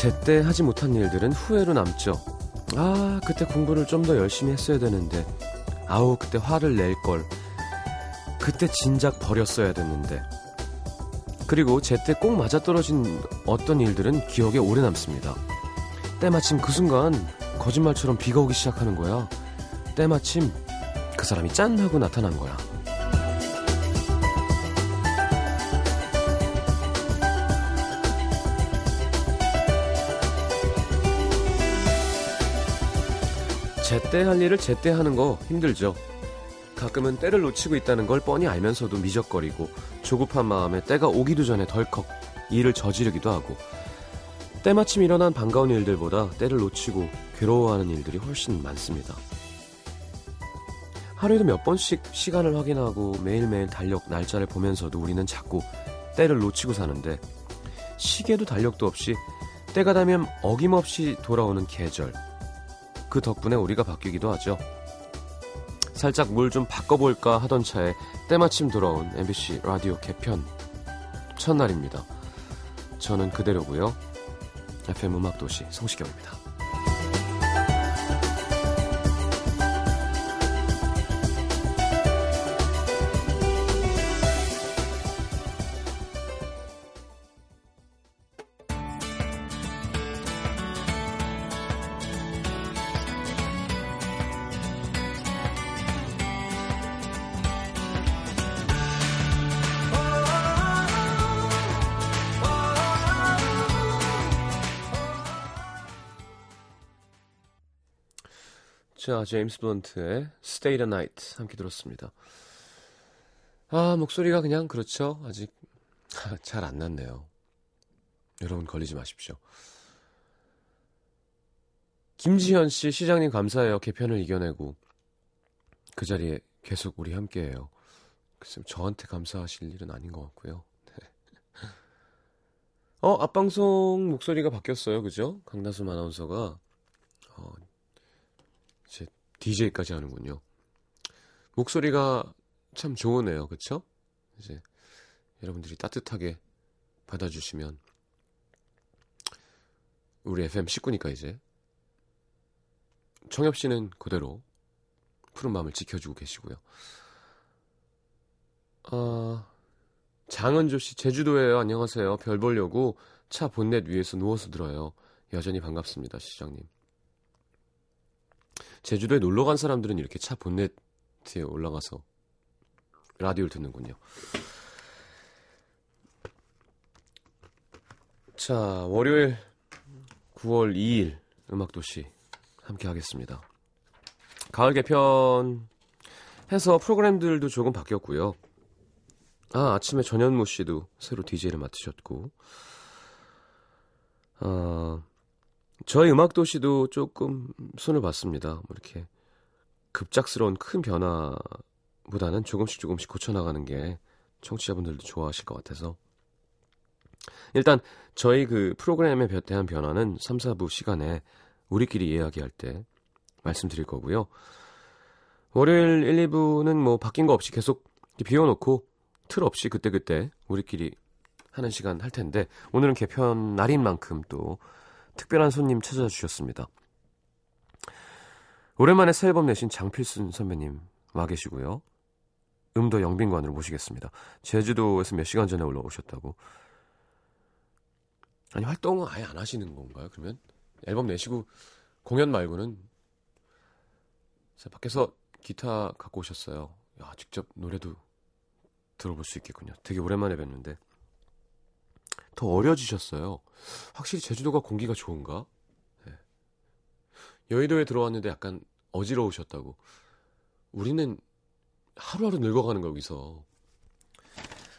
제때 하지 못한 일들은 후회로 남죠. 아, 그때 공부를 좀 더 열심히 했어야 되는데. 아우, 그때 화를 낼 걸. 그때 진작 버렸어야 됐는데. 그리고 제때 꼭 맞아떨어진 어떤 일들은 기억에 오래 남습니다. 때마침 그 순간 거짓말처럼 비가 오기 시작하는 거야. 때마침 그 사람이 짠 하고 나타난 거야. 제때 할 일을 제때 하는 거 힘들죠. 가끔은 때를 놓치고 있다는 걸 뻔히 알면서도 미적거리고 조급한 마음에 때가 오기도 전에 덜컥 일을 저지르기도 하고 때마침 일어난 반가운 일들보다 때를 놓치고 괴로워하는 일들이 훨씬 많습니다. 하루에도 몇 번씩 시간을 확인하고 매일매일 달력 날짜를 보면서도 우리는 자꾸 때를 놓치고 사는데 시계도 달력도 없이 때가 되면 어김없이 돌아오는 계절 그 덕분에 우리가 바뀌기도 하죠. 살짝 물좀 바꿔볼까 하던 차에 때마침 돌아온 MBC 라디오 개편 첫날입니다. 저는 그대로고요. FM 음악도시 성시경입니다. 제임스 블런트의 Stay the Night 함께 들었습니다. 아, 목소리가 그냥 그렇죠. 아직 잘 안 났네요. 여러분 걸리지 마십시오. 김지현 씨, 시장님 감사해요. 개편을 이겨내고 그 자리에 계속 우리 함께해요. 글쎄 저한테 감사하실 일은 아닌 것 같고요. 네. 어, 앞방송 목소리가 바뀌었어요. 그죠? 강다솜 아나운서가 어, DJ까지 하는군요. 목소리가 참 좋으네요. 그쵸? 이제 여러분들이 따뜻하게 받아주시면 우리 FM 식구니까 이제 청엽 씨는 그대로 푸른 마음을 지켜주고 계시고요. 아, 장은조 씨, 제주도에요. 안녕하세요. 별 보려고 차 본넷 위에서 누워서 들어요. 여전히 반갑습니다, 시장님. 제주도에 놀러 간 사람들은 이렇게 차 본넷에 올라가서 라디오를 듣는군요. 자, 월요일 9월 2일 음악도시 함께 하겠습니다. 가을 개편 해서 프로그램들도 조금 바뀌었고요. 아, 아침에 전현무 씨도 새로 DJ를 맡으셨고, 어, 저희 음악도시도 조금 손을 봤습니다. 뭐 이렇게 급작스러운 큰 변화보다는 조금씩 조금씩 고쳐나가는 게 청취자분들도 좋아하실 것 같아서. 일단, 저희 그 프로그램에 대한 변화는 3, 4부 시간에 우리끼리 이야기할 때 말씀드릴 거고요. 월요일 1, 2부는 뭐 바뀐 거 없이 계속 비워놓고 틀 없이 그때그때 우리끼리 하는 시간 할 텐데 오늘은 개편 날인 만큼 또 특별한 손님 찾아주셨습니다. 오랜만에 새 앨범 내신 장필순 선배님 와 계시고요. 음도 영빈관으로 모시겠습니다. 제주도에서 몇 시간 전에 올라오셨다고. 아니 활동은 아예 안 하시는 건가요? 그러면 앨범 내시고 공연 말고는 밖에서 기타 갖고 오셨어요. 야, 직접 노래도 들어볼 수 있겠군요. 되게 오랜만에 뵀는데 더 어려지셨어요. 확실히 제주도가 공기가 좋은가? 네. 여의도에 들어왔는데 약간 어지러우셨다고. 우리는 하루하루 늙어가는 거 여기서.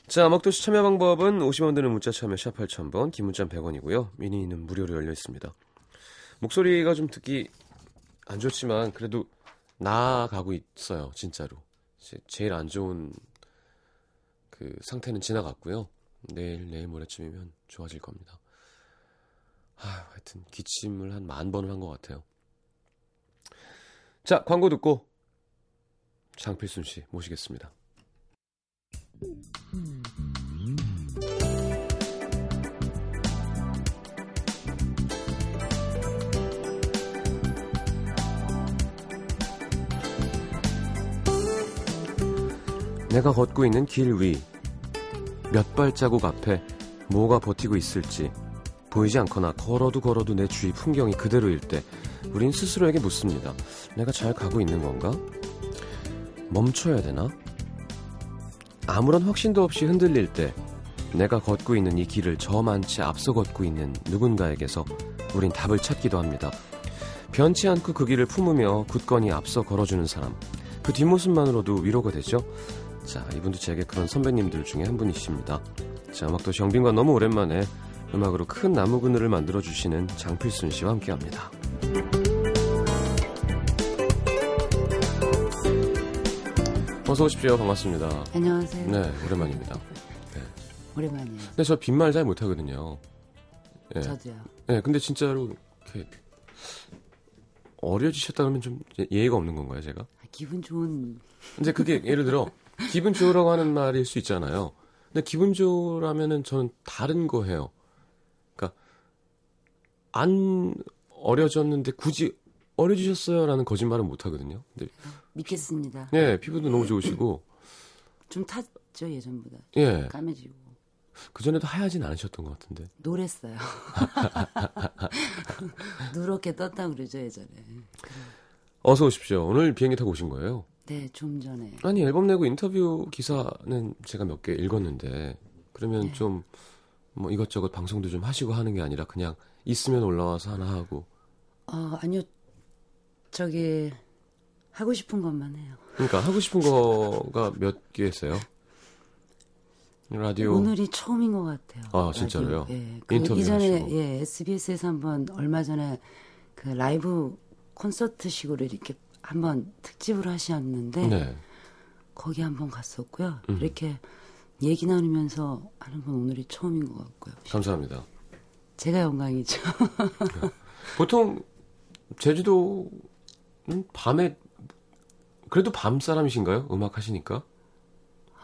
자, 먹도시 참여 방법은 50원 드는 문자 참여 샵 8000번, 긴 문자 100원이고요. 미니는 무료로 열려 있습니다. 목소리가 좀 듣기 안 좋지만 그래도 나아가고 있어요, 진짜로. 제일 안 좋은 그 상태는 지나갔고요. 내일 내일 모레쯤이면 좋아질 겁니다. 하, 하여튼 기침을 한 만 번을 한 것 같아요. 자 광고 듣고 장필순 씨 모시겠습니다. 내가 걷고 있는 길 위. 몇 발자국 앞에 뭐가 버티고 있을지 보이지 않거나 걸어도 걸어도 내 주위 풍경이 그대로일 때 우린 스스로에게 묻습니다. 내가 잘 가고 있는 건가? 멈춰야 되나? 아무런 확신도 없이 흔들릴 때 내가 걷고 있는 이 길을 저만치 앞서 걷고 있는 누군가에게서 우린 답을 찾기도 합니다. 변치 않고 그 길을 품으며 굳건히 앞서 걸어주는 사람. 그 뒷모습만으로도 위로가 되죠? 자, 이분도 제게 그런 선배님들 중에 한 분이십니다. 자, 음악도 정빈과 너무 오랜만에 음악으로 큰 나무 그늘을 만들어주시는 장필순 씨와 함께 합니다. 어서 오십시오. 반갑습니다. 안녕하세요. 네, 오랜만입니다. 오랜만이에요. 근데 저 빈말 잘 못하거든요. 예. 저도요. 네, 근데 진짜로 이렇게 어려지셨다 그러면 좀 예의가 없는 건가요, 제가? 아, 기분 좋은 이제 그게 예를 들어 기분 좋으라고 하는 말일 수 있잖아요. 근데 기분 좋으라면은 저는 다른 거 해요. 그러니까 안 어려졌는데 굳이 어려지셨어요라는 거짓말은 못 하거든요. 근데 믿겠습니다. 예, 피부도 너무 좋으시고 좀 탔죠 예전보다. 예, 까매지고 그 전에도 하얗진 않으셨던 것 같은데. 노랬어요. 누렇게 떴다 그러죠 예전에. 어서 오십시오. 오늘 비행기 타고 오신 거예요? 네, 좀 전에. 아니 앨범 내고 인터뷰 기사는 제가 몇 개 읽었는데 그러면 네. 좀 뭐 이것저것 방송도 좀 하시고 하는 게 아니라 그냥 있으면 올라와서 하나 하고 어, 아니요. 저기 하고 싶은 것만 해요. 그러니까 하고 싶은 거가 몇 개였어요? 라디오 오늘이 처음인 것 같아요. 아, 진짜로요? 라디오. 예. 그 인터뷰 이전에. 예, SBS에서 한번 얼마 전에 그 라이브 콘서트식으로 이렇게 한번 특집을 하셨는데 네. 거기 한번 갔었고요. 음. 이렇게 얘기 나누면서 하는 건 오늘이 처음인 것 같고요. 감사합니다. 제가 영광이죠. 보통 제주도는 밤에 그래도 밤 사람이신가요? 음악 하시니까?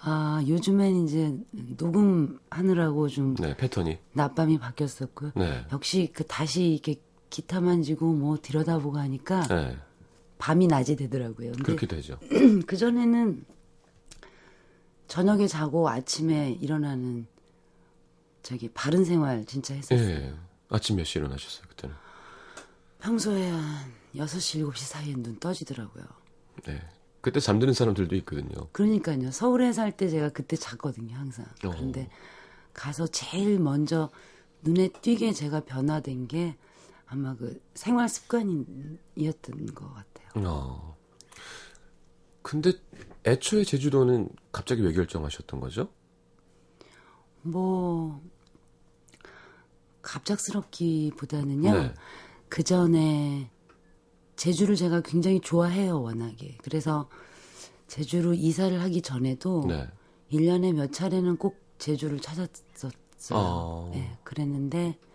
아, 요즘엔 이제 녹음하느라고 좀 네, 패턴이. 낮밤이 바뀌었었고요. 네. 역시 그 다시 이렇게 기타 만지고 뭐 들여다보고 하니까 네. 밤이 낮이 되더라고요. 그렇게 되죠. 그 전에는 저녁에 자고 아침에 일어나는 저기 바른 생활 진짜 했었어요. 예. 아침 몇 시에 일어나셨어요, 그때는? 평소에 한 6시, 7시 사이에 눈 떠지더라고요. 네. 그때 잠드는 사람들도 있거든요. 그러니까요. 서울에 살 때 제가 그때 잤거든요, 항상. 어. 그런데 가서 제일 먼저 눈에 띄게 제가 변화된 게 아마 그 생활 습관이었던 것 같아요. 어. 근데 애초에 제주도는 갑자기 왜 결정하셨던 거죠? 뭐 갑작스럽기보다는요. 네. 그 전에 제주를 제가 굉장히 좋아해요, 워낙에. 그래서 제주로 이사를 하기 전에도 네. 1년에 몇 차례는 꼭 제주를 찾았었어요. 아. 네, 그랬는데 좀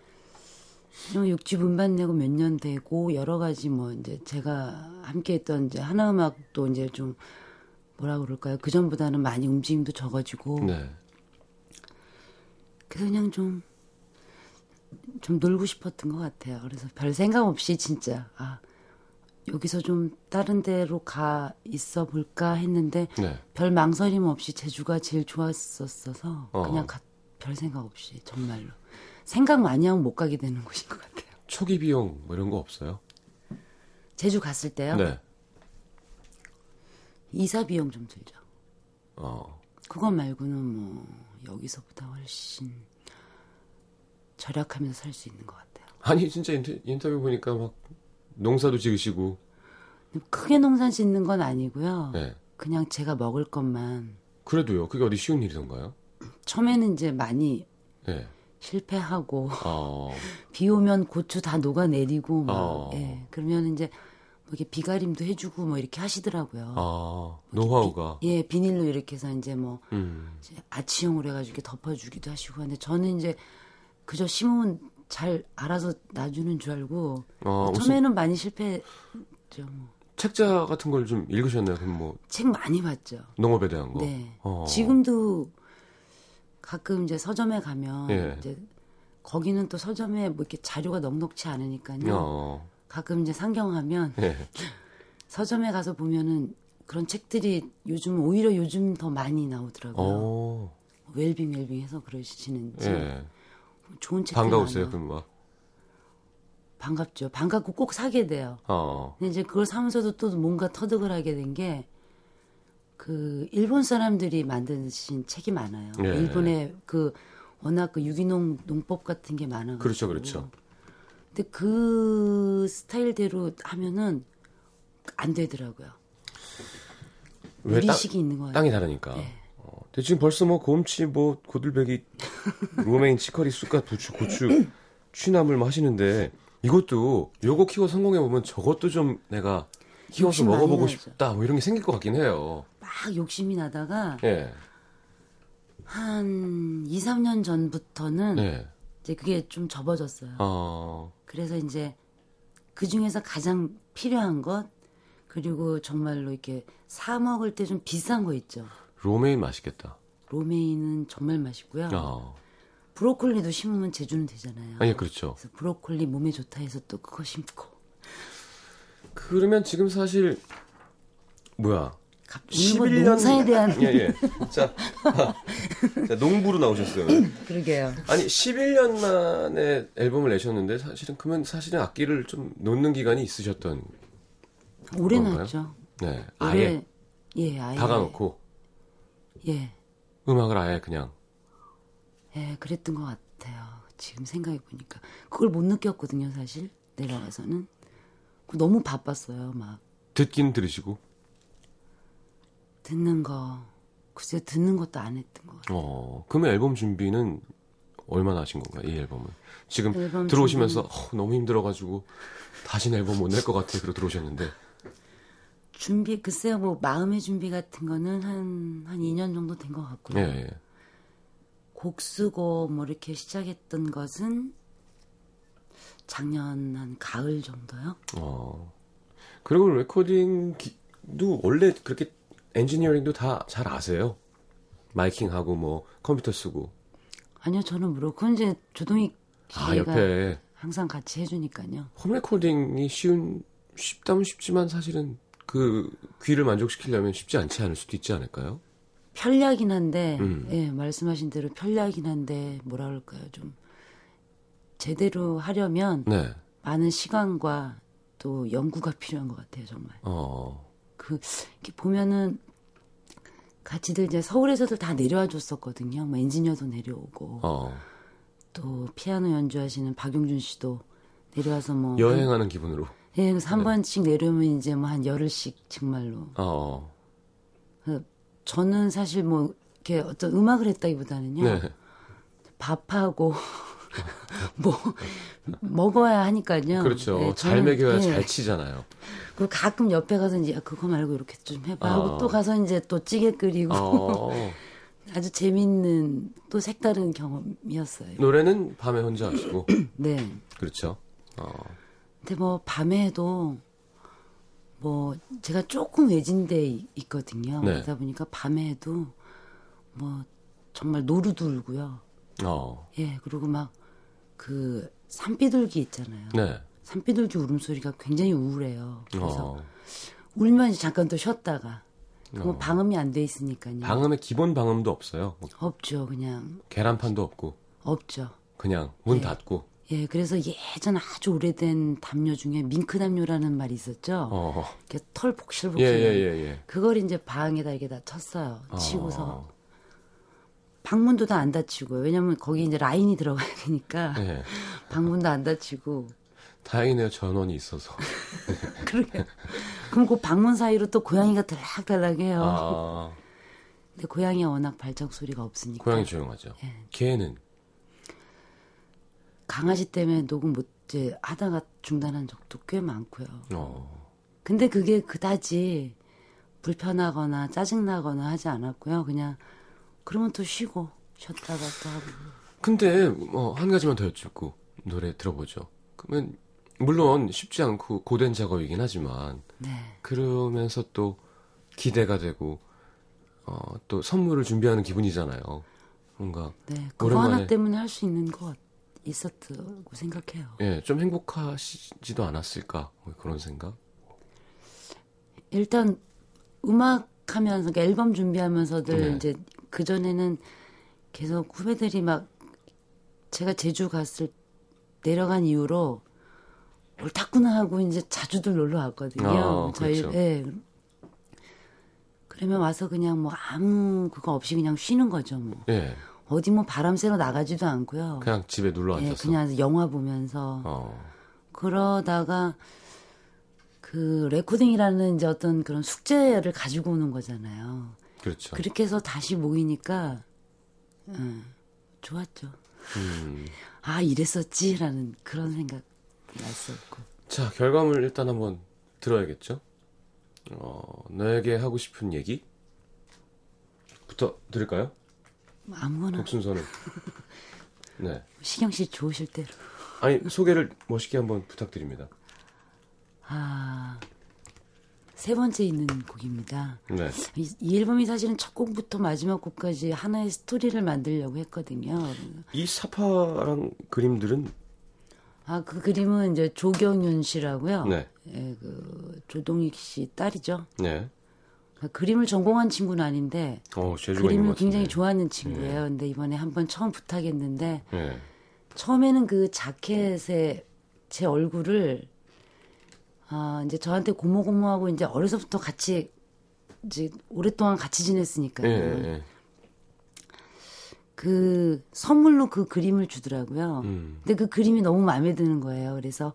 육지 분반 내고 몇 년 되고 여러 가지 뭐 이제 제가 함께 했던 이제 하나 음악도 이제 좀 뭐라 그럴까요? 그 전보다는 많이 움직임도 적어지고 네. 그래서 그냥 좀, 좀 놀고 싶었던 것 같아요. 그래서 별 생각 없이 진짜, 아, 여기서 좀 다른 데로 가 있어 볼까 했는데, 네. 별 망설임 없이 제주가 제일 좋았었어서, 어. 그냥 가, 별 생각 없이, 정말로. 생각 많이 하면 못 가게 되는 곳인 것 같아요. 초기 비용 뭐 이런 거 없어요? 제주 갔을 때요. 네. 이사 비용 좀 들죠. 어. 그거 말고는 뭐, 여기서보다 훨씬 절약하면서 살 수 있는 것 같아요. 아니 진짜 인터, 인터뷰 보니까 막 농사도 지으시고 크게 농사 짓는 건 아니고요. 네. 그냥 제가 먹을 것만 그래도 요. 그게 어디 쉬운 일이던가요? 처음에는 이제 많이 네. 실패하고 어. 비 오면 고추 다 녹아내리고 막 어. 예. 그러면 이제 뭐 이렇게 비가림도 해주고 뭐 이렇게 하시더라고요. 아, 노하우가 예, 비닐로 이렇게 해서 이제 뭐 음. 이제 아치형으로 해가지고 이렇게 덮어주기도 하시고 근데 저는 이제 그저 심으면 잘 알아서 놔주는 줄 알고 어, 무슨 처음에는 많이 실패했죠. 뭐. 책자 같은 걸 좀 읽으셨나요? 그럼 뭐 책 많이 봤죠. 농업에 대한 거. 네. 어. 지금도 가끔 이제 서점에 가면 예. 이제 거기는 또 서점에 뭐 이렇게 자료가 넉넉치 않으니까요. 어. 가끔 이제 상경하면 예. 서점에 가서 보면은 그런 책들이 요즘 오히려 요즘 더 많이 나오더라고요. 어, 웰빙 웰빙 해서 그러시는지 예. 좋은 책들 반가우세요. 그럼 막. 반갑죠. 반갑고 꼭 사게 돼요. 어, 근데 이제 그걸 사면서도 또 뭔가 터득을 하게 된 게 그 일본 사람들이 만드신 책이 많아요. 예. 일본의 그 워낙 그 유기농 농법 같은 게 많아. 그렇죠, 그렇죠. 근데 그 스타일대로 하면은 안 되더라고요. 왜 땅, 유리식이 있는 거예요. 땅이 다르니까. 네. 어, 근데 지금 벌써 뭐 곰치, 뭐 고들배기, 로메인, 치커리, 쑥갓, 부추, 고추, 취나물 뭐 하시는데 이것도 요거 키워 성공해 보면 저것도 좀 내가 키워서 먹어보고. 싶다 뭐 이런 게 생길 것 같긴 해요. 막 욕심이 나다가 예, 한 2, 3년 전부터는 네. 이제 그게 좀 접어졌어요. 어, 그래서 이제 그 중에서 가장 필요한 것 그리고 정말로 이렇게 사 먹을 때 좀 비싼 거 있죠. 로메인 맛있겠다. 로메인은 정말 맛있고요. 어, 브로콜리도 심으면 제주는 되잖아요. 아니 그렇죠. 그래서 브로콜리 몸에 좋다 해서 또 그거 심고. 그러면 지금 사실 뭐야? 뭐 11년 농사에 대한 예, 예. 자, 자, 농부로 나오셨어요. 그러게요. 아니 11년 만에 앨범을 내셨는데 사실은 그러면 사실은 악기를 좀 놓는 기간이 있으셨던 오래? 났죠. 네 아예 올해 예 아예 박아놓고 예. 음악을 아예 그냥 예, 그랬던 것 같아요. 지금 생각해 보니까 그걸 못 느꼈거든요, 사실 내려가서는 너무 바빴어요. 막 듣긴 들으시고 듣는 거 글쎄 듣는 것도 안 했던 것 같아요. 어 그러면 앨범 준비는 얼마나 하신 건가요 이 앨범은 지금 앨범 들어오시면서 어, 너무 힘들어가지고 다시는 앨범 못 낼 것 같아 그러 들어오셨는데 준비 글쎄요, 뭐 마음의 준비 같은 거는 한 한 2년 정도 된 것 같고요. 예, 예. 곡 쓰고 뭐 이렇게 시작했던 것은 작년 한 가을 정도요. 어 그리고 레코딩도 원래 그렇게 엔지니어링도 다 잘 아세요 miking하고 뭐 컴퓨터 쓰고 아니요, 저는 그건 이제 조동익 아 씨가 옆에 항상 같이 해주니까요. 홈 레코딩이 쉬운 쉽다면 쉽지만 사실은 그 귀를 만족시키려면 쉽지 않지 않을 수도 있지 않을까요? 편리하긴 한데, 음. 예, 말씀하신 대로 편리하긴 한데, 뭐라 그럴까요, 좀, 제대로 하려면 네. 많은 시간과 또 연구가 필요한 것 같아요, 정말. 어. 그, 이렇게 보면은, 같이들 이제 서울에서들 다 내려와 줬었거든요. 뭐 엔지니어도 내려오고, 어. 또 피아노 연주하시는 박용준 씨도 내려와서 뭐. 여행하는 기분으로. 예, 그래서 한 번씩 내려오면 이제 뭐 한 열흘씩 정말로. 어. 저는 사실 뭐, 이렇게 어떤 음악을 했다기보다는요. 네. 밥하고 뭐 먹어야 하니까요. 그렇죠. 네, 잘 먹여야 예. 잘 치잖아요. 그리고 가끔 옆에 가서 이제 야, 그거 말고 이렇게 좀 해봐 하고 어. 또 가서 이제 또 찌개 끓이고 어. 아주 재밌는 또 색다른 경험이었어요. 노래는 밤에 혼자 하시고. 네. 그렇죠. 어. 근데 뭐 밤에도 뭐 제가 조금 외진데 이- 있거든요. 네. 그러다 보니까 밤에도 뭐 정말 노루도 울고요. 어. 예, 그리고 막 그 산비둘기 있잖아요. 네. 산비둘기 울음소리가 굉장히 우울해요. 그래서 어. 울면 잠깐 또 쉬었다가 그럼 어. 방음이 안 돼 있으니까요. 방음에 기본 방음도 없어요. 뭐 없죠, 그냥 계란판도 없고 없죠. 그냥 문 네. 닫고. 예, 그래서 예전 아주 오래된 담요 중에 밍크 담요라는 말이 있었죠. 어. 이렇게 털 복실복실. 예, 예, 예, 예. 그걸 이제 방에다 이렇게 다 쳤어요. 치고서 어. 방문도 다 안 닫히고요. 왜냐면 거기 이제 라인이 들어가야 되니까 예. 방문도 안 닫히고. 다행이네요. 전원이 있어서. 그러게. 그럼 그 방문 사이로 또 고양이가 들락달락 해요. 아. 근데 고양이가 워낙 발작 소리가 없으니까. 고양이 조용하죠. 예. 개는 강아지 때문에 녹음 못 이제 하다가 중단한 적도 꽤 많고요. 어. 근데 그게 그다지 불편하거나 짜증나거나 하지 않았고요. 그냥 그러면 또 쉬고 쉬었다가 또 하고. 근데 뭐 한 가지만 더 여쭙고 노래 들어보죠. 그러면 물론 쉽지 않고 고된 작업이긴 하지만 네. 그러면서 또 기대가 되고 어, 또 선물을 준비하는 기분이잖아요. 뭔가 네. 그거 하나 오랜만에- 때문에 할 수 있는 것 있었다고 생각해요. 예, 좀 행복하시지도 않았을까 뭐 그런 생각. 일단 음악 하면서 그러니까 앨범 준비하면서들 네. 이제 그 전에는 계속 후배들이 막 제가 제주 갔을 내려간 이후로 옳다구나 하고 이제 자주들 놀러 왔거든요. 아, 저희 그렇죠. 예. 그러면 와서 그냥 뭐 아무 그거 없이 그냥 쉬는 거죠. 뭐 예. 어디 뭐 바람 쐬러 나가지도 않고요. 그냥 집에 눌러 예, 앉아서. 그냥 영화 보면서 어. 그러다가 그 레코딩이라는 이제 어떤 그런 숙제를 가지고 오는 거잖아요. 그렇죠. 그렇게 해서 다시 모이니까 음, 좋았죠. 음. 아 이랬었지라는 그런 생각 났었고. 자, 결과물 일단 한번 들어야겠죠? 어, 너에게 하고 싶은 얘기? 부터 드릴까요? 뭐 아무거나 곡 순서는. 네. 시경 씨 좋으실 대로. 아니, 소개를 멋있게 한번 부탁드립니다. 아. 세 번째 있는 곡입니다. 네. 이, 이 앨범이 사실은 첫 곡부터 마지막 곡까지 하나의 스토리를 만들려고 했거든요. 이 사파랑 그림들은 아, 그 그림은 이제 조경윤 씨라고요. 네. 예, 그 조동익 씨 딸이죠. 네. 그 그림을 전공한 친구는 아닌데 어, 그림을 것 굉장히. 좋아하는 친구예요. 근데 이번에 한번 처음 부탁했는데 네. 처음에는 그 자켓에 제 얼굴을 아, 이제 저한테 고모고모하고 이제 어려서부터 같이 이제 오랫동안 같이 지냈으니까요. 예, 예. 그 선물로 그 그림을 주더라고요. 음. 근데 그 그림이 너무 마음에 드는 거예요. 그래서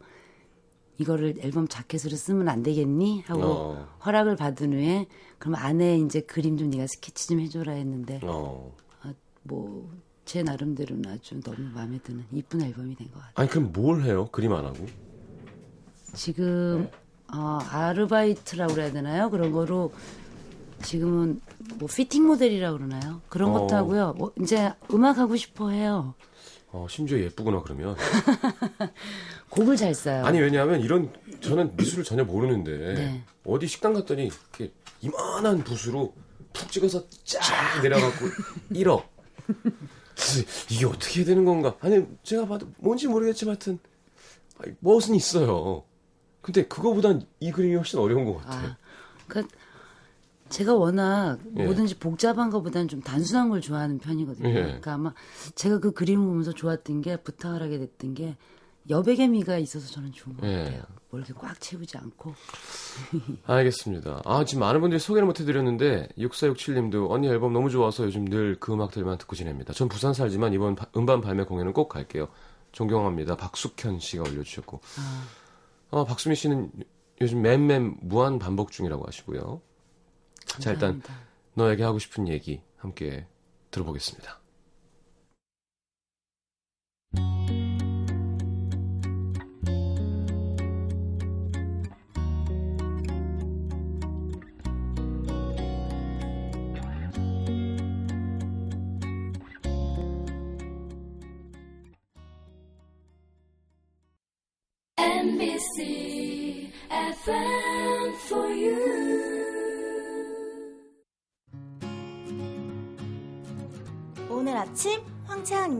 이거를 앨범 자켓으로 쓰면 안 되겠니? 하고 어. 허락을 받은 후에 그럼 안에 이제 그림 좀 네가 스케치 좀 해줘라 했는데 어. 아, 뭐제 나름대로는 아주 너무 마음에 드는 이쁜 앨범이 된 것 같아요. 아니, 그럼 뭘 해요? 그림 안 하고? 지금 어, 아르바이트라고 그래야 되나요? 그런 거로 지금은 뭐 피팅 모델이라고 그러나요? 그런 것도 어. 하고요. 뭐 이제 음악 하고 싶어 해요. 어, 심지어 예쁘구나, 그러면. 곡을 잘 써요. 아니, 왜냐하면 이런, 저는 미술을 전혀 모르는데, 네. 어디 식당 갔더니, 이렇게 이만한 붓으로 푹 찍어서 쫙 내려갖고, 1억. 그래서 이게 어떻게 되는 건가? 아니, 제가 봐도 뭔지 모르겠지만 하여튼, 아니, 멋은 있어요. 근데 그거보단 이 그림이 훨씬 어려운 것 같아요. 아, 그러니까 제가 워낙 예. 뭐든지 복잡한 것보다는 좀 단순한 걸 좋아하는 편이거든요. 예. 그러니까 아마 제가 그 그림을 보면서 좋았던 게 부탁을 하게 됐던 게 여백의 미가 있어서 저는 좋은 것 예. 같아요. 뭘 이렇게 꽉 채우지 않고. 알겠습니다. 아, 지금 많은 분들이 소개를 못 해드렸는데, 6467님도 언니 앨범 너무 좋아서 요즘 늘 그 음악들만 듣고 지냅니다. 전 부산 살지만 이번 바- 음반 발매 공연은 꼭 갈게요. 존경합니다. 박숙현 씨가 올려주셨고. 어, 박수미 씨는 요즘 맴맴 무한 반복 중이라고 하시고요. 자, 일단 감사합니다. 너에게 하고 싶은 얘기 함께 들어보겠습니다.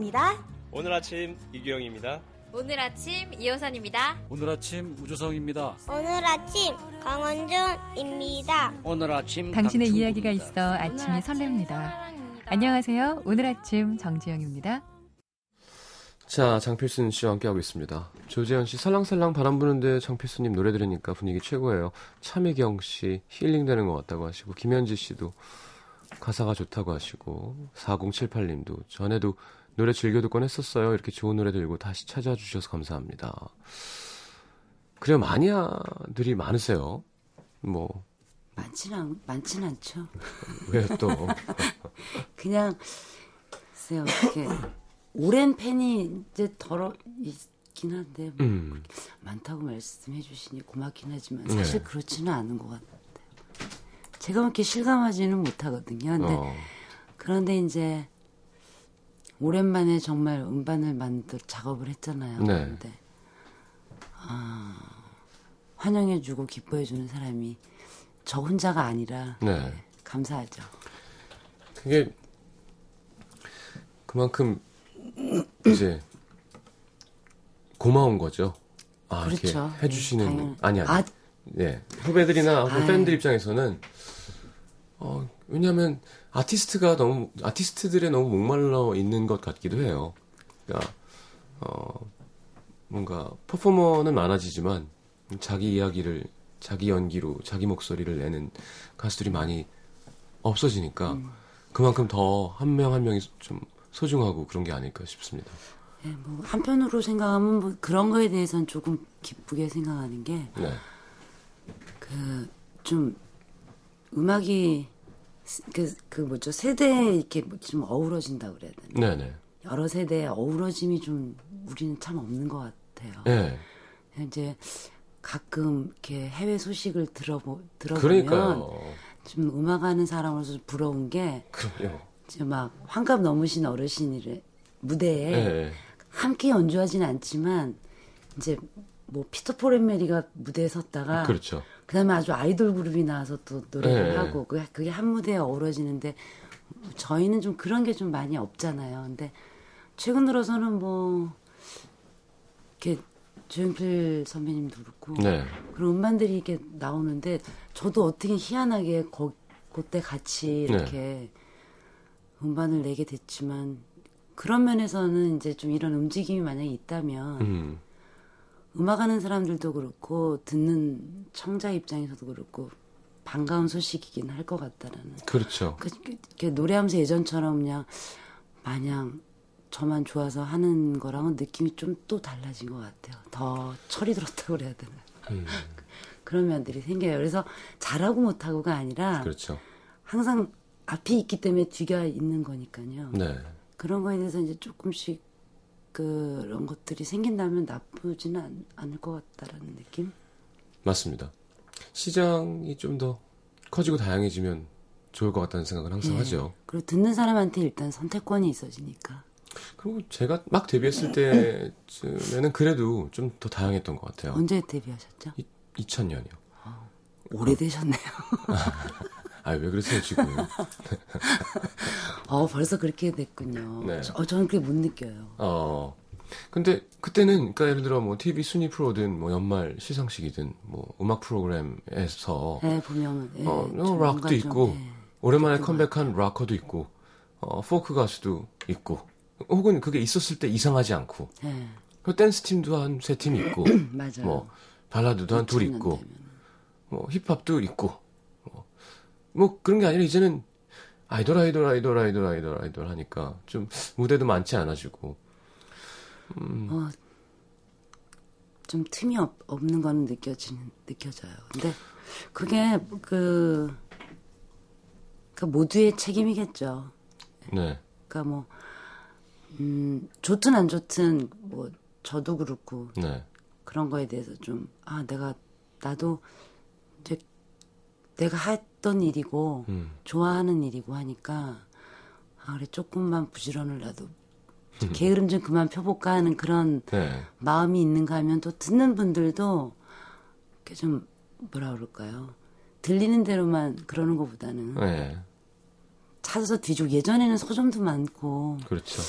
황채원입니다. 오늘 아침 이규영입니다. 오늘 아침 이호선입니다. 오늘 아침 우주성입니다. 오늘 아침 강원준입니다. 오늘 아침 당신의. 이야기가 있어 아침이 설렙니다. 안녕하세요. 오늘 아침 정지영입니다. 자, 장필순 씨와 함께하고 있습니다. 조재현 씨, 살랑살랑 바람 부는데 장필순님 노래 들으니까 분위기 최고예요. 차미경 씨, 힐링되는 것 같다고 하시고, 김현지 씨도 가사가 좋다고 하시고, 4078님도 전에도 노래 즐겨 듣곤 했었어요. 이렇게 좋은 노래 들고 다시 찾아주셔서 감사합니다. 그래요, 마니아들이 많으세요. 뭐, 많지는 않, 많지는 않죠. 왜 또. 그냥 글쎄요. 이렇게 오랜 팬이 이제 덜어 있긴 한데 뭐 음, 많다고 말씀해 주시니 고맙긴 하지만 네. 사실 그렇지는 않은 것 같아요. 제가 그렇게 실감하지는 못하거든요. 근데 어, 그런데 이제 오랜만에 정말 음반을 만들 작업을 했잖아요. 네. 근데 아, 환영해주고 기뻐해주는 사람이 저 혼자가 아니라 네. 감사하죠. 그게 그만큼 이제 고마운 거죠. 아, 그렇죠. 이렇게 해주시는 네, 당연- 아니 아니. 아, 예. 후배들이나 아유. 팬들 입장에서는 어, 왜냐하면 아티스트가 너무 아티스트들의 너무 목말라 있는 것 같기도 해요. 그러니까 어, 뭔가 퍼포머는 많아지지만 자기 이야기를 자기 연기로 자기 목소리를 내는 가수들이 많이 없어지니까 그만큼 더 한명한 명이 좀 소중하고 그런 게 아닐까 싶습니다. 예, 뭐 한편으로 생각하면 뭐 그런 거에 대해서는 조금 기쁘게 생각하는 게 네, 그좀 음악이 그, 그 뭐죠 세대에 이렇게 뭐좀 어우러진다 그래야 되나 네, 네, 여러 세대의 어우러짐이 좀 우리는 참 없는 것 같아요. 네. 이제 가끔 이렇게 해외 소식을 들어보 들어보면 그러니까요. 좀 음악하는 사람으로서 부러운 게 그럼요. 이제 막 환갑 넘으신 어르신이 무대에 네, 함께 연주하진 않지만 이제 뭐 피터 폴앤 메리가 무대에 섰다가 그렇죠. 그다음에 아주 아이돌 그룹이 나와서 또 노래를 네. 하고 그게, 그게 한 무대에 어우러지는데 저희는 좀 그런 게 좀 많이 없잖아요. 근데 최근 들어서는 뭐 이렇게 조용필 선배님도 그렇고 네, 그런 음반들이 이렇게 나오는데 저도 어떻게 희한하게 거, 그때 같이 네. 이렇게 음반을 내게 됐지만 그런 면에서는 이제 좀 이런 움직임이 만약에 있다면 음, 음악하는 사람들도 그렇고 듣는 청자 입장에서도 그렇고 반가운 소식이긴 할 것 같다라는 그렇죠. 그, 그- 그 노래하면서 예전처럼 그냥 마냥 저만 좋아서 하는 거랑은 느낌이 좀 또 달라진 것 같아요. 더 철이 들었다고 그래야 되나. 음, 그런 면들이 생겨요. 그래서 잘하고 못하고가 아니라 그렇죠. 항상 앞이 있기 때문에 뒤가 있는 거니까요. 네, 그런 거에 대해서 이제 조금씩 그런 것들이 생긴다면 나쁘지는 않, 않을 것 같다라는 느낌? 맞습니다. 시장이 좀 더 커지고 다양해지면 좋을 것 같다는 생각을 항상 예. 하죠. 그리고 듣는 사람한테 일단 선택권이 있어지니까. 그리고 제가 막 데뷔했을 때쯤에는 그래도 좀 더 다양했던 것 같아요. 언제 데뷔하셨죠? 2000년이요. 오래되셨네요. 아, 왜 그러세요, 지금? 어, 벌써 그렇게 됐군요. 네. 저, 어, 저는 그게 못 느껴요. 어. 근데 그때는 그러니까 예를 들어 뭐 TV 순위 프로든 뭐 연말 시상식이든 뭐 음악 프로그램에서 예, 보면. 예, 어, 뭔가 락도 좀, 있고 예. 오랜만에 컴백한 락커도 있고 어, 포크 가수도 있고 혹은 그게 있었을 때 이상하지 않고 예, 그 댄스 팀도 한 세 팀 있고 맞아요. 뭐 발라드도 한둘 2000년 있고 되면. 뭐 힙합도 있고 뭐, 뭐 그런 게 아니라 이제는 아이돌 아이돌 아이돌 아이돌 아이돌 아이돌 하니까 좀 무대도 많지 않아지고 어, 좀 틈이 없, 없는 거는 느껴지는, 느껴져요. 근데 그게 그, 그 모두의 책임이겠죠. 네 그러니까 뭐, 음, 좋든 안 좋든 뭐, 저도 그렇고 네. 그런 거에 대해서 좀, 아, 내가, 나도 이제 내가 했던 일이고, 음. 좋아하는 일이고 하니까, 아, 그래, 조금만 부지런을 놔도, 게으름 좀 그만 펴볼까 하는 그런 네. 마음이 있는가 하면 또 듣는 분들도, 이렇게 좀, 뭐라 그럴까요. 들리는 대로만 그러는 것보다는 네. 찾아서 뒤지고, 예전에는 서점도 많고, 그렇죠.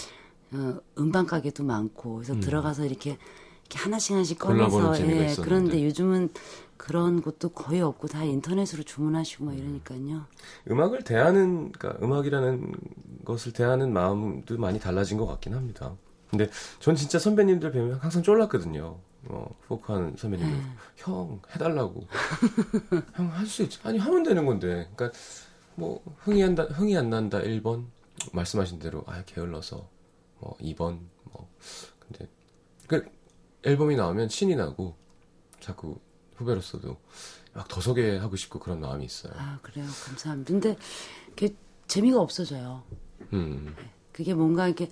어, 음반 가게도 많고 그래서 들어가서 이렇게, 이렇게 하나씩 하나씩 꺼내서 예. 그런데 요즘은 그런 것도 거의 없고 다 인터넷으로 주문하시고 막 이러니까요. 음악을 대하는, 그러니까 음악이라는 것을 대하는 마음도 많이 달라진 것 같긴 합니다. 근데 전 진짜 선배님들 뵈면 항상 쫄랐거든요. 어, 포크하는 선배님들. 네. 형, 해달라고. 형, 할 수 있지. 아니, 하면 되는 건데. 그러니까, 뭐, 흥이 한다, 흥이 안 난다, 1번. 말씀하신 대로, 아, 게을러서. 뭐, 2번. 뭐. 근데, 그, 앨범이 나오면 신이 나고, 자꾸 후배로서도 막 더 소개하고 싶고 그런 마음이 있어요. 아 그래요 감사합니다. 근데 그게 재미가 없어져요. 음, 그게 뭔가 이렇게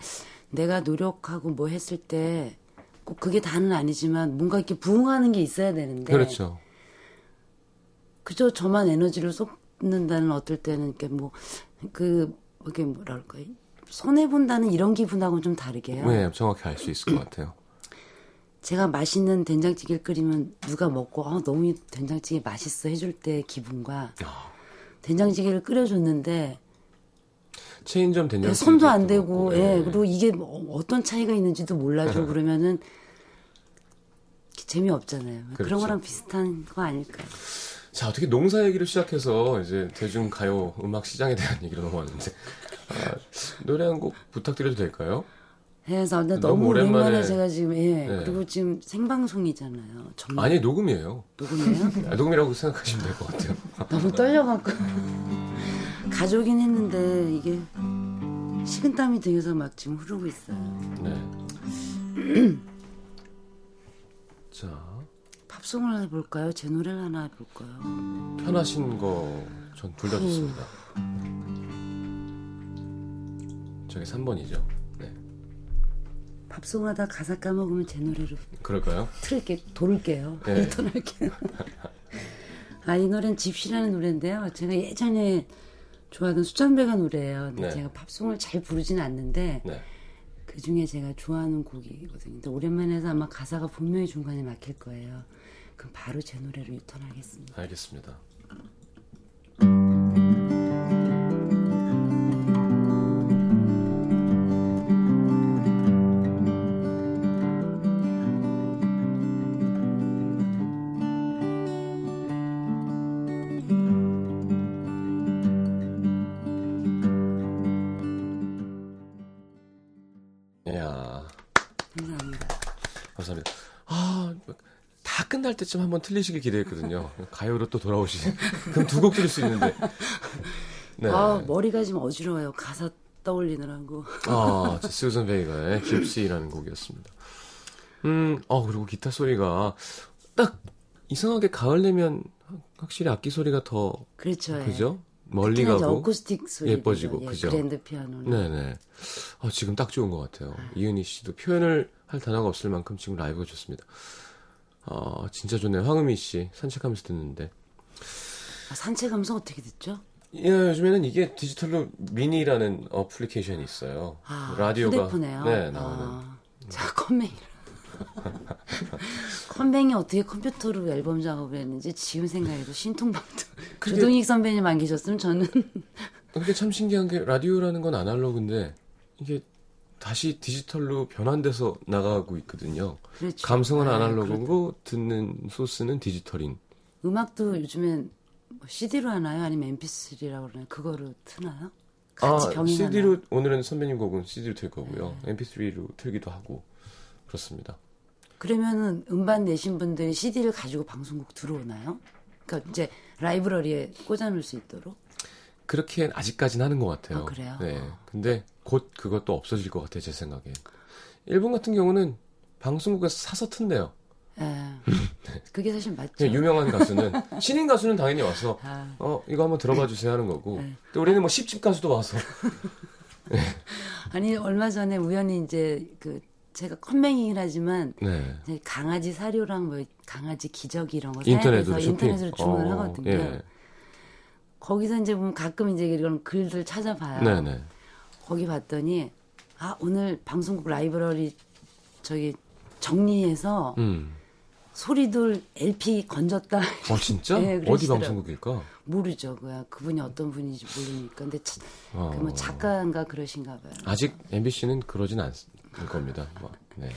내가 노력하고 뭐 했을 때 꼭 그게 다는 아니지만 뭔가 이렇게 부응하는 게 있어야 되는데 그렇죠. 그저 저만 에너지를 쏟는다는 어떨 때는 이렇게 뭐그 이게 뭐라 그럴까 손해 본다는 이런 기분하고는 좀 다르게요. 네, 정확히 알 수 있을 것 같아요. 제가 맛있는 된장찌개를 끓이면 누가 먹고 아, 너무 된장찌개 맛있어 해줄 때 기분과 아. 된장찌개를 끓여줬는데 체인점 된장 손도 안 대고 예 그리고 이게 뭐 어떤 차이가 있는지도 몰라주고 그러면은 재미없잖아요. 그런 그렇죠. 거랑 비슷한 거 아닐까요? 자, 어떻게 농사 얘기를 시작해서 이제 대중 가요 음악 시장에 대한 얘기로 넘어왔는데 아, 노래 한 곡 부탁드려도 될까요? 해서 근데 너무 너무 오랜만에- 오랜만에 제가 지금 예 네. 그리고 지금 생방송이잖아요. 정말 아니 녹음이에요. 녹음이에요? 아, 녹음이라고 생각하시면 될 것 같아요. 너무 떨려갖고 가족인 했는데 이게 식은땀이 등에서 막 지금 흐르고 있어요. 네. 자, 팝송을 하나 해볼까요? 제 노래를 하나 해볼까요? 편하신 거 전 둘 다 좋습니다. 저기 3번이죠. 네. 팝송하다 가사 까먹으면 제 노래로 그럴까요? 틀게 돌을게요. 네. 리턴할게요. 아 이 노래는 집시라는 노래인데요. 제가 예전에 좋아하던 수잔배가 노래예요. 근데 네. 제가 팝송을 잘 부르진 않는데 네. 그 중에 제가 좋아하는 곡이거든요. 근데 오랜만에 해서 아마 가사가 분명히 중간에 막힐 거예요. 그럼 바로 제 노래로 유턴하겠습니다. 알겠습니다. 때쯤 한번 틀리시길 기대했거든요. 가요로 또 돌아오시. 그럼 두 곡 들을 수 있는데. 네. 아 머리가 지금 어지러워요. 가사 떠올리느라고. 아, 수잔 베가의 gypsy라는 곡이었습니다. 음, 어, 그리고 기타 소리가 딱 이상하게 가을 되면 확실히 악기 소리가 더, 그렇죠. 예. 그죠? 멀리 특히나 이제 가고. 어쿠스틱 소리 예뻐지고, 예, 그죠? 그랜드 피아노는 네네. 아, 지금 딱 좋은 것 같아요. 이은희 씨도 표현을 할 단어가 없을 만큼 지금 라이브가 좋습니다. 아, 진짜 좋네요. 황은미 씨 산책하면서 듣는데. 아, 산책하면서 어떻게 듣죠? 예, 요즘에는 이게 디지털로 미니라는 어플리케이션이 있어요. 아, 라디오가 휴대폰에요. 네, 나오는. 아, 컴맹이. 컴맹이 어떻게 컴퓨터로 앨범 작업을 했는지 지금 생각해도 신통방통. 그게- 조동익 선배님 안 계셨으면 저는 그게 참 신기한 게 라디오라는 건 아날로그인데 이게 다시 디지털로 변환돼서 나가고 있거든요. 그렇죠. 감성은 아, 아날로그고 듣는 소스는 디지털인. 음악도 요즘엔 뭐 CD로 하나요? 아니면 MP3라고 그러나요? 그거로 트나요? 같이 아, 병행하나요? CD로 오늘은 선배님 곡은 CD로 틀 거고요. MP3로 틀기도 하고 그렇습니다. 그러면은 음반 내신 분들이 CD를 가지고 방송국 들어오나요? 그러니까 이제 라이브러리에 꽂아놓을 수 있도록. 그렇게 아직까지는 하는 것 같아요. 아, 그래요? 네. 근데 곧 그것도 없어질 것 같아요, 제 생각에. 일본 같은 경우는 방송국에서 사서 튼대요. 예. 그게 사실 맞죠. 그냥 유명한 가수는 신인 가수는 당연히 와서 아, 어 이거 한번 들어봐 주세요 하는 거고. 네. 근데 우리는 뭐 10집 가수도 와서 아니 얼마 전에 우연히 이제 그 제가 컴맹이긴 하지만 네. 강아지 사료랑 뭐 강아지 기저귀 이런 거 인터넷으로 쇼핑. 인터넷으로 주문을 어, 하거든요. 예. 거기서 이제 보면 가끔 이제 이런 글들 찾아봐요. 네네. 거기 봤더니 아 오늘 방송국 라이브러리 저기 정리해서 음. 소리들 LP 건졌다 어 진짜? 네, 어디. 방송국일까? 모르죠 그야 그분이 어떤 분인지 모르니까 근데 차, 어. 그뭐 작가인가 그러신가 봐요. 아직 MBC는 그러진 않을 겁니다. 뭐, 네.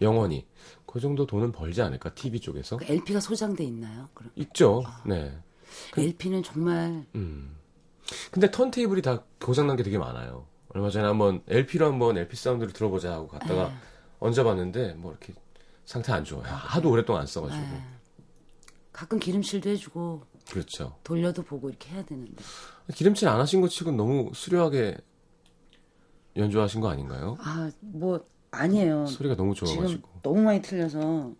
영원히 그 정도 돈은 벌지 않을까 TV 쪽에서 그 LP가 소장돼 있나요? 그럼 있죠. 네. LP는 정말 음. 근데 턴테이블이 다 고장난 게 되게 많아요. 얼마 전에 한번 LP로 한번 LP 사운드를 들어보자 하고 갔다가 네. 얹어봤는데 뭐 이렇게 상태 안 좋아요. 하도 오랫동안 안 써가지고. 네. 가끔 기름칠도 해주고 그렇죠. 돌려도 보고 이렇게 해야 되는데 기름칠 안 하신 것 치곤 너무 수려하게 연주하신 거 아닌가요? 아 뭐 아니에요. 소리가 너무 좋아가지고 너무 많이 틀려서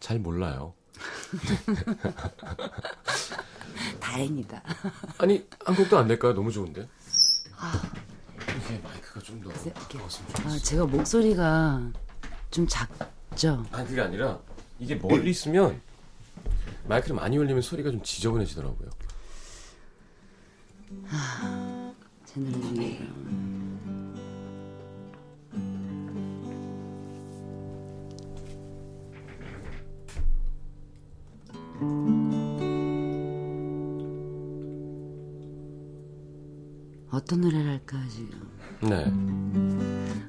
잘 몰라요. 다행이다. 아니 한 곡도 안 될까요? 너무 좋은데. 아. 이게 마이크가 좀더 아. 제가 목소리가 좀 작죠. 아니 그게 아니라 이게 멀리 있으면 마이크를 많이 올리면 소리가 좀 지저분해지더라고요. 제 노래 중에. 어떤 노래를 할까 지금 네.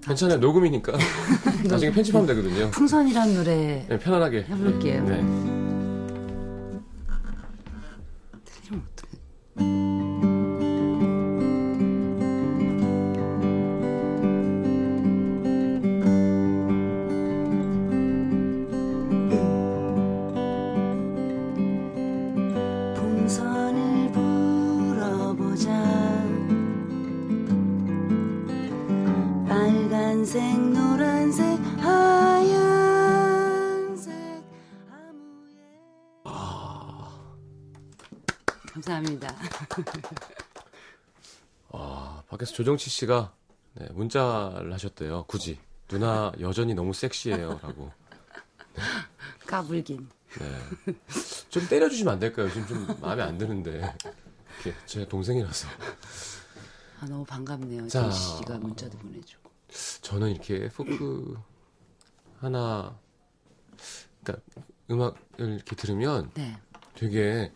괜찮아요. 녹음이니까 나중에 편집하면 되거든요. 풍선이란 노래 네, 편안하게 해볼게요. 네. 조정치 씨가 네, 문자를 하셨대요. 굳이 누나 여전히 너무 섹시해요라고. 까불긴. 네. 좀 때려주시면 안 될까요? 지금 좀 마음에 안 드는데. 이렇게 제 동생이라서. 아, 너무 반갑네요. 자. 진 씨가 문자도 보내주고. 저는 이렇게 포크 하나, 그러니까 음악을 이렇게 들으면 네. 되게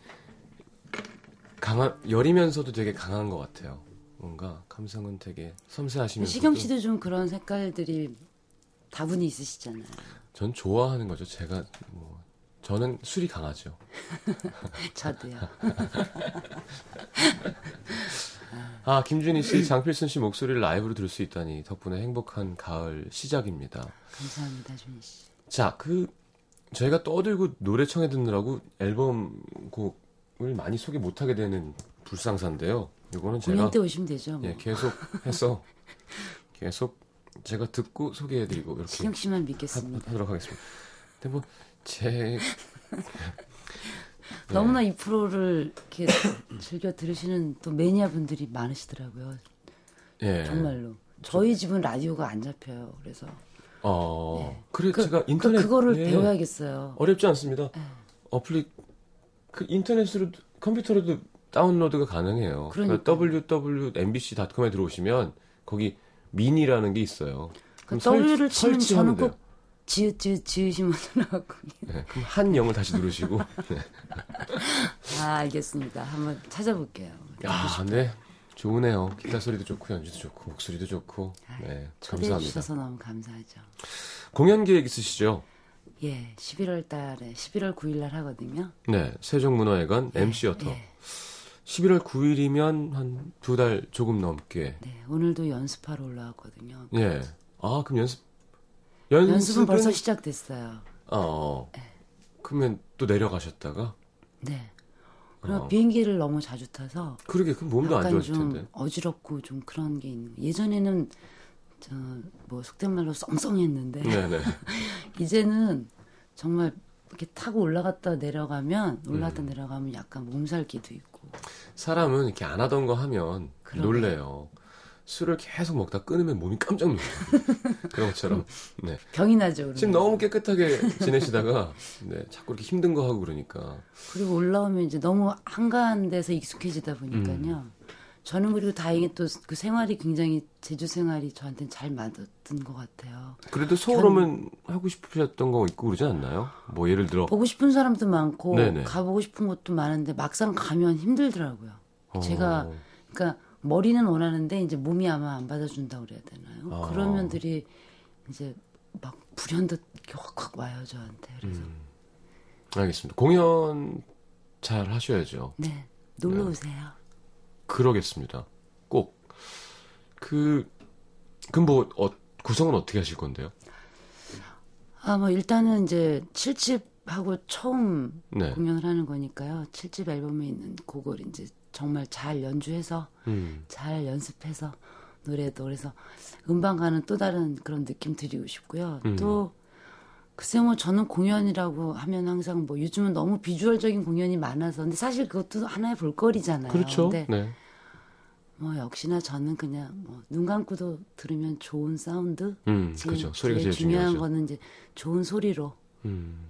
강한 열이면서도 되게 강한 것 같아요. 뭔가 감성은 되게 섬세하시면서. 시경 씨도 좀 그런 색깔들이 다분히 있으시잖아요. 전 좋아하는 거죠. 제가 뭐 저는 술이 강하죠. 저도요. 아 김준희 씨, 장필순 씨 목소리를 라이브로 들을 수 있다니 덕분에 행복한 가을 시작입니다. 감사합니다, 준희 씨. 자, 그 저희가 떠들고 노래 청해 듣느라고 앨범 곡을 많이 소개 못 하게 되는 불상사인데요. 이거는 제가 때 오시면 되죠. 뭐. 예, 계속 해서 계속 제가 듣고 소개해 드리고 이렇게 시경 씨만 하, 믿겠습니다. 하 도록 하겠습니다. 근데 뭐제 너무나 이 프로를 이렇게 즐겨 들으시는 또 매니아 분들이 많으시더라고요. 예. 정말로. 저희 집은 라디오가 안 잡혀요. 그래서 어. 그래 그, 제가 그, 인터넷 그 거를 예. 배워야겠어요. 어렵지 않습니다. 네. 어플리 그 인터넷으로 컴퓨터로도 다운로드가 가능해요. 그러니까 www.mbc.com에 들어오시면 거기 미니라는 게 있어요. 그 W를 설- 치면 저는 꼭 지읒 지읒 지으시면 나왔고. 네, 그럼 한 영을 다시 누르시고. 네. 아 알겠습니다. 한번 찾아볼게요. 야, 네. 좋으네요. 기타 소리도 좋고 연주도 좋고 목소리도 좋고. 네, 초대해 감사합니다. 주셔서 너무 감사하죠. 공연 계획 있으시죠? 예, 11월 달에 11월 9일 날 하거든요. 네, 세종문화회관 MC어터. 예, 11월 9일이면 한 두 달 조금 넘게. 네, 오늘도 연습하러 올라왔거든요. 예. 아, 그럼 연습 연습은, 연습은 벌써 시작됐어요. 어. 그러면 또 내려가셨다가 네. 그리고 어. 비행기를 너무 자주 타서 그러게 그럼 몸도 안 좋아질 좀 텐데. 어지럽고 좀 그런 게 있는. 예전에는 저 뭐 속된 말로 썽썽했는데 네, 네. 이제는 정말 이렇게 타고 올라갔다 내려가면 음. 올라갔다 내려가면 약간 몸살기도 있고 사람은 이렇게 안 하던 거 하면 그러게. 놀래요. 술을 계속 먹다 끊으면 몸이 깜짝 놀라요. 그런 것처럼. 네. 병이 나죠. 그러면. 지금 너무 깨끗하게 지내시다가 네, 자꾸 이렇게 힘든 거 하고 그러니까. 그리고 올라오면 이제 너무 한가한 데서 익숙해지다 보니까요. 음. 저는 그리고 다행히 또 그 생활이 굉장히 제주 생활이 저한테는 잘 맞았던 것 같아요. 그래도 서울 오면 하고 싶으셨던 거 있고 그러지 않나요? 뭐 예를 들어 보고 싶은 사람도 많고 네네. 가보고 싶은 곳도 많은데 막상 가면 힘들더라고요. 제가 어, 그러니까 머리는 원하는데 이제 몸이 아마 안 받아준다고 그래야 되나요? 아. 그런 면들이 이제 막 불현듯 확확 와요 저한테. 그래서 음. 알겠습니다. 공연 잘 하셔야죠. 네 놀러 네. 오세요. 그러겠습니다. 꼭. 그, 그럼 뭐, 어, 구성은 어떻게 하실 건데요? 아 뭐 일단은 이제 7집하고 처음 네. 공연을 하는 거니까요. 7집 앨범에 있는 곡을 이제 정말 잘 연주해서 음, 잘 연습해서 노래도 그래서 음반과는 또 다른 그런 느낌 드리고 싶고요. 음. 또 글쎄 뭐 저는 공연이라고 하면 항상 뭐 요즘은 너무 비주얼적인 공연이 많아서 근데 사실 그것도 하나의 볼거리잖아요. 그렇죠. 근데 네. 뭐 역시나 저는 그냥 뭐 눈 감고도 들으면 좋은 사운드. 음, 제일, 그죠. 소리가 제일 제일 중요한 중요하죠. 거는 이제 좋은 소리로 음,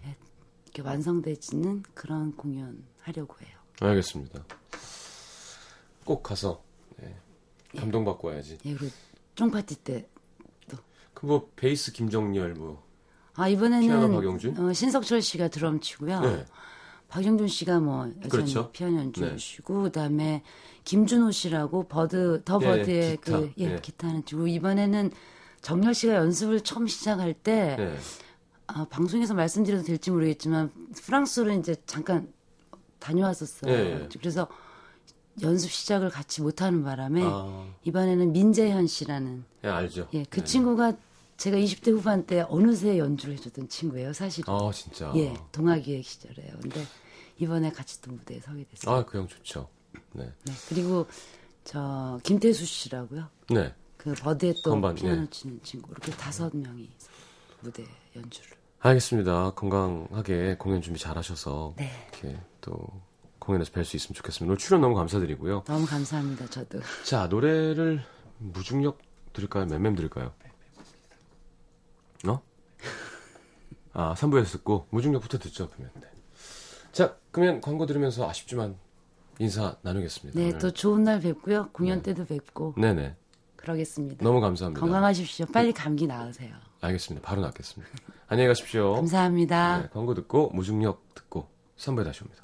이렇게 완성되지는 그런 공연 하려고 해요. 알겠습니다. 꼭 가서, 네, 감동받고 와야지. 예, 그리고 쫑파티 때. 그 뭐, 베이스 김정열, 뭐, 아, 피아노 이번에는 박영준? 어, 신석철 씨가 드럼 치고요. 네. 박영준 씨가 뭐 여전히 그렇죠. 피아노 연주해 네. 그다음에 김준호 씨라고 버드 더 예, 버드의 기타. 그 예, 예. 기타는 치고 이번에는 정열 씨가 연습을 처음 시작할 때 네. 아, 방송에서 말씀드려도 될지 모르겠지만 프랑스로 이제 잠깐 다녀왔었어요. 예, 예. 그래서 연습 시작을 같이 못하는 바람에 아, 이번에는 민재현 씨라는 예, 알죠. 예, 그 네. 친구가 제가 20대 후반 때 어느새 연주를 해줬던 친구예요, 사실. 아, 진짜. 예, 동아기획 시절에요. 근데 이번에 같이 또 무대에 서게 됐어요. 아, 그 형 좋죠. 네. 네, 그리고 저 김태수 씨라고요. 네. 그 버드에 또 건반, 피아노 예. 치는 친구 이렇게 다섯 명이 무대 연주를. 알겠습니다. 건강하게 공연 준비 잘 하셔서 네. 이렇게 또 공연에서 뵐 수 있으면 좋겠습니다. 오늘 출연 너무 감사드리고요. 너무 감사합니다. 저도. 자, 노래를 무중력 들을까요? 맴맴 들을까요? 어? 아, 3부에서 듣고 무중력부터 듣죠, 그러면. 네. 자, 그러면 광고 들으면서 아쉽지만 인사 나누겠습니다. 네, 오늘. 또 좋은 날 뵙고요. 공연 네. 때도 뵙고 네네. 그러겠습니다. 너무 감사합니다. 건강하십시오. 빨리 감기 나으세요. 알겠습니다. 바로 낫겠습니다. 안녕히 가십시오. 감사합니다. 네, 광고 듣고 무중력 듣고 3부에 다시 옵니다.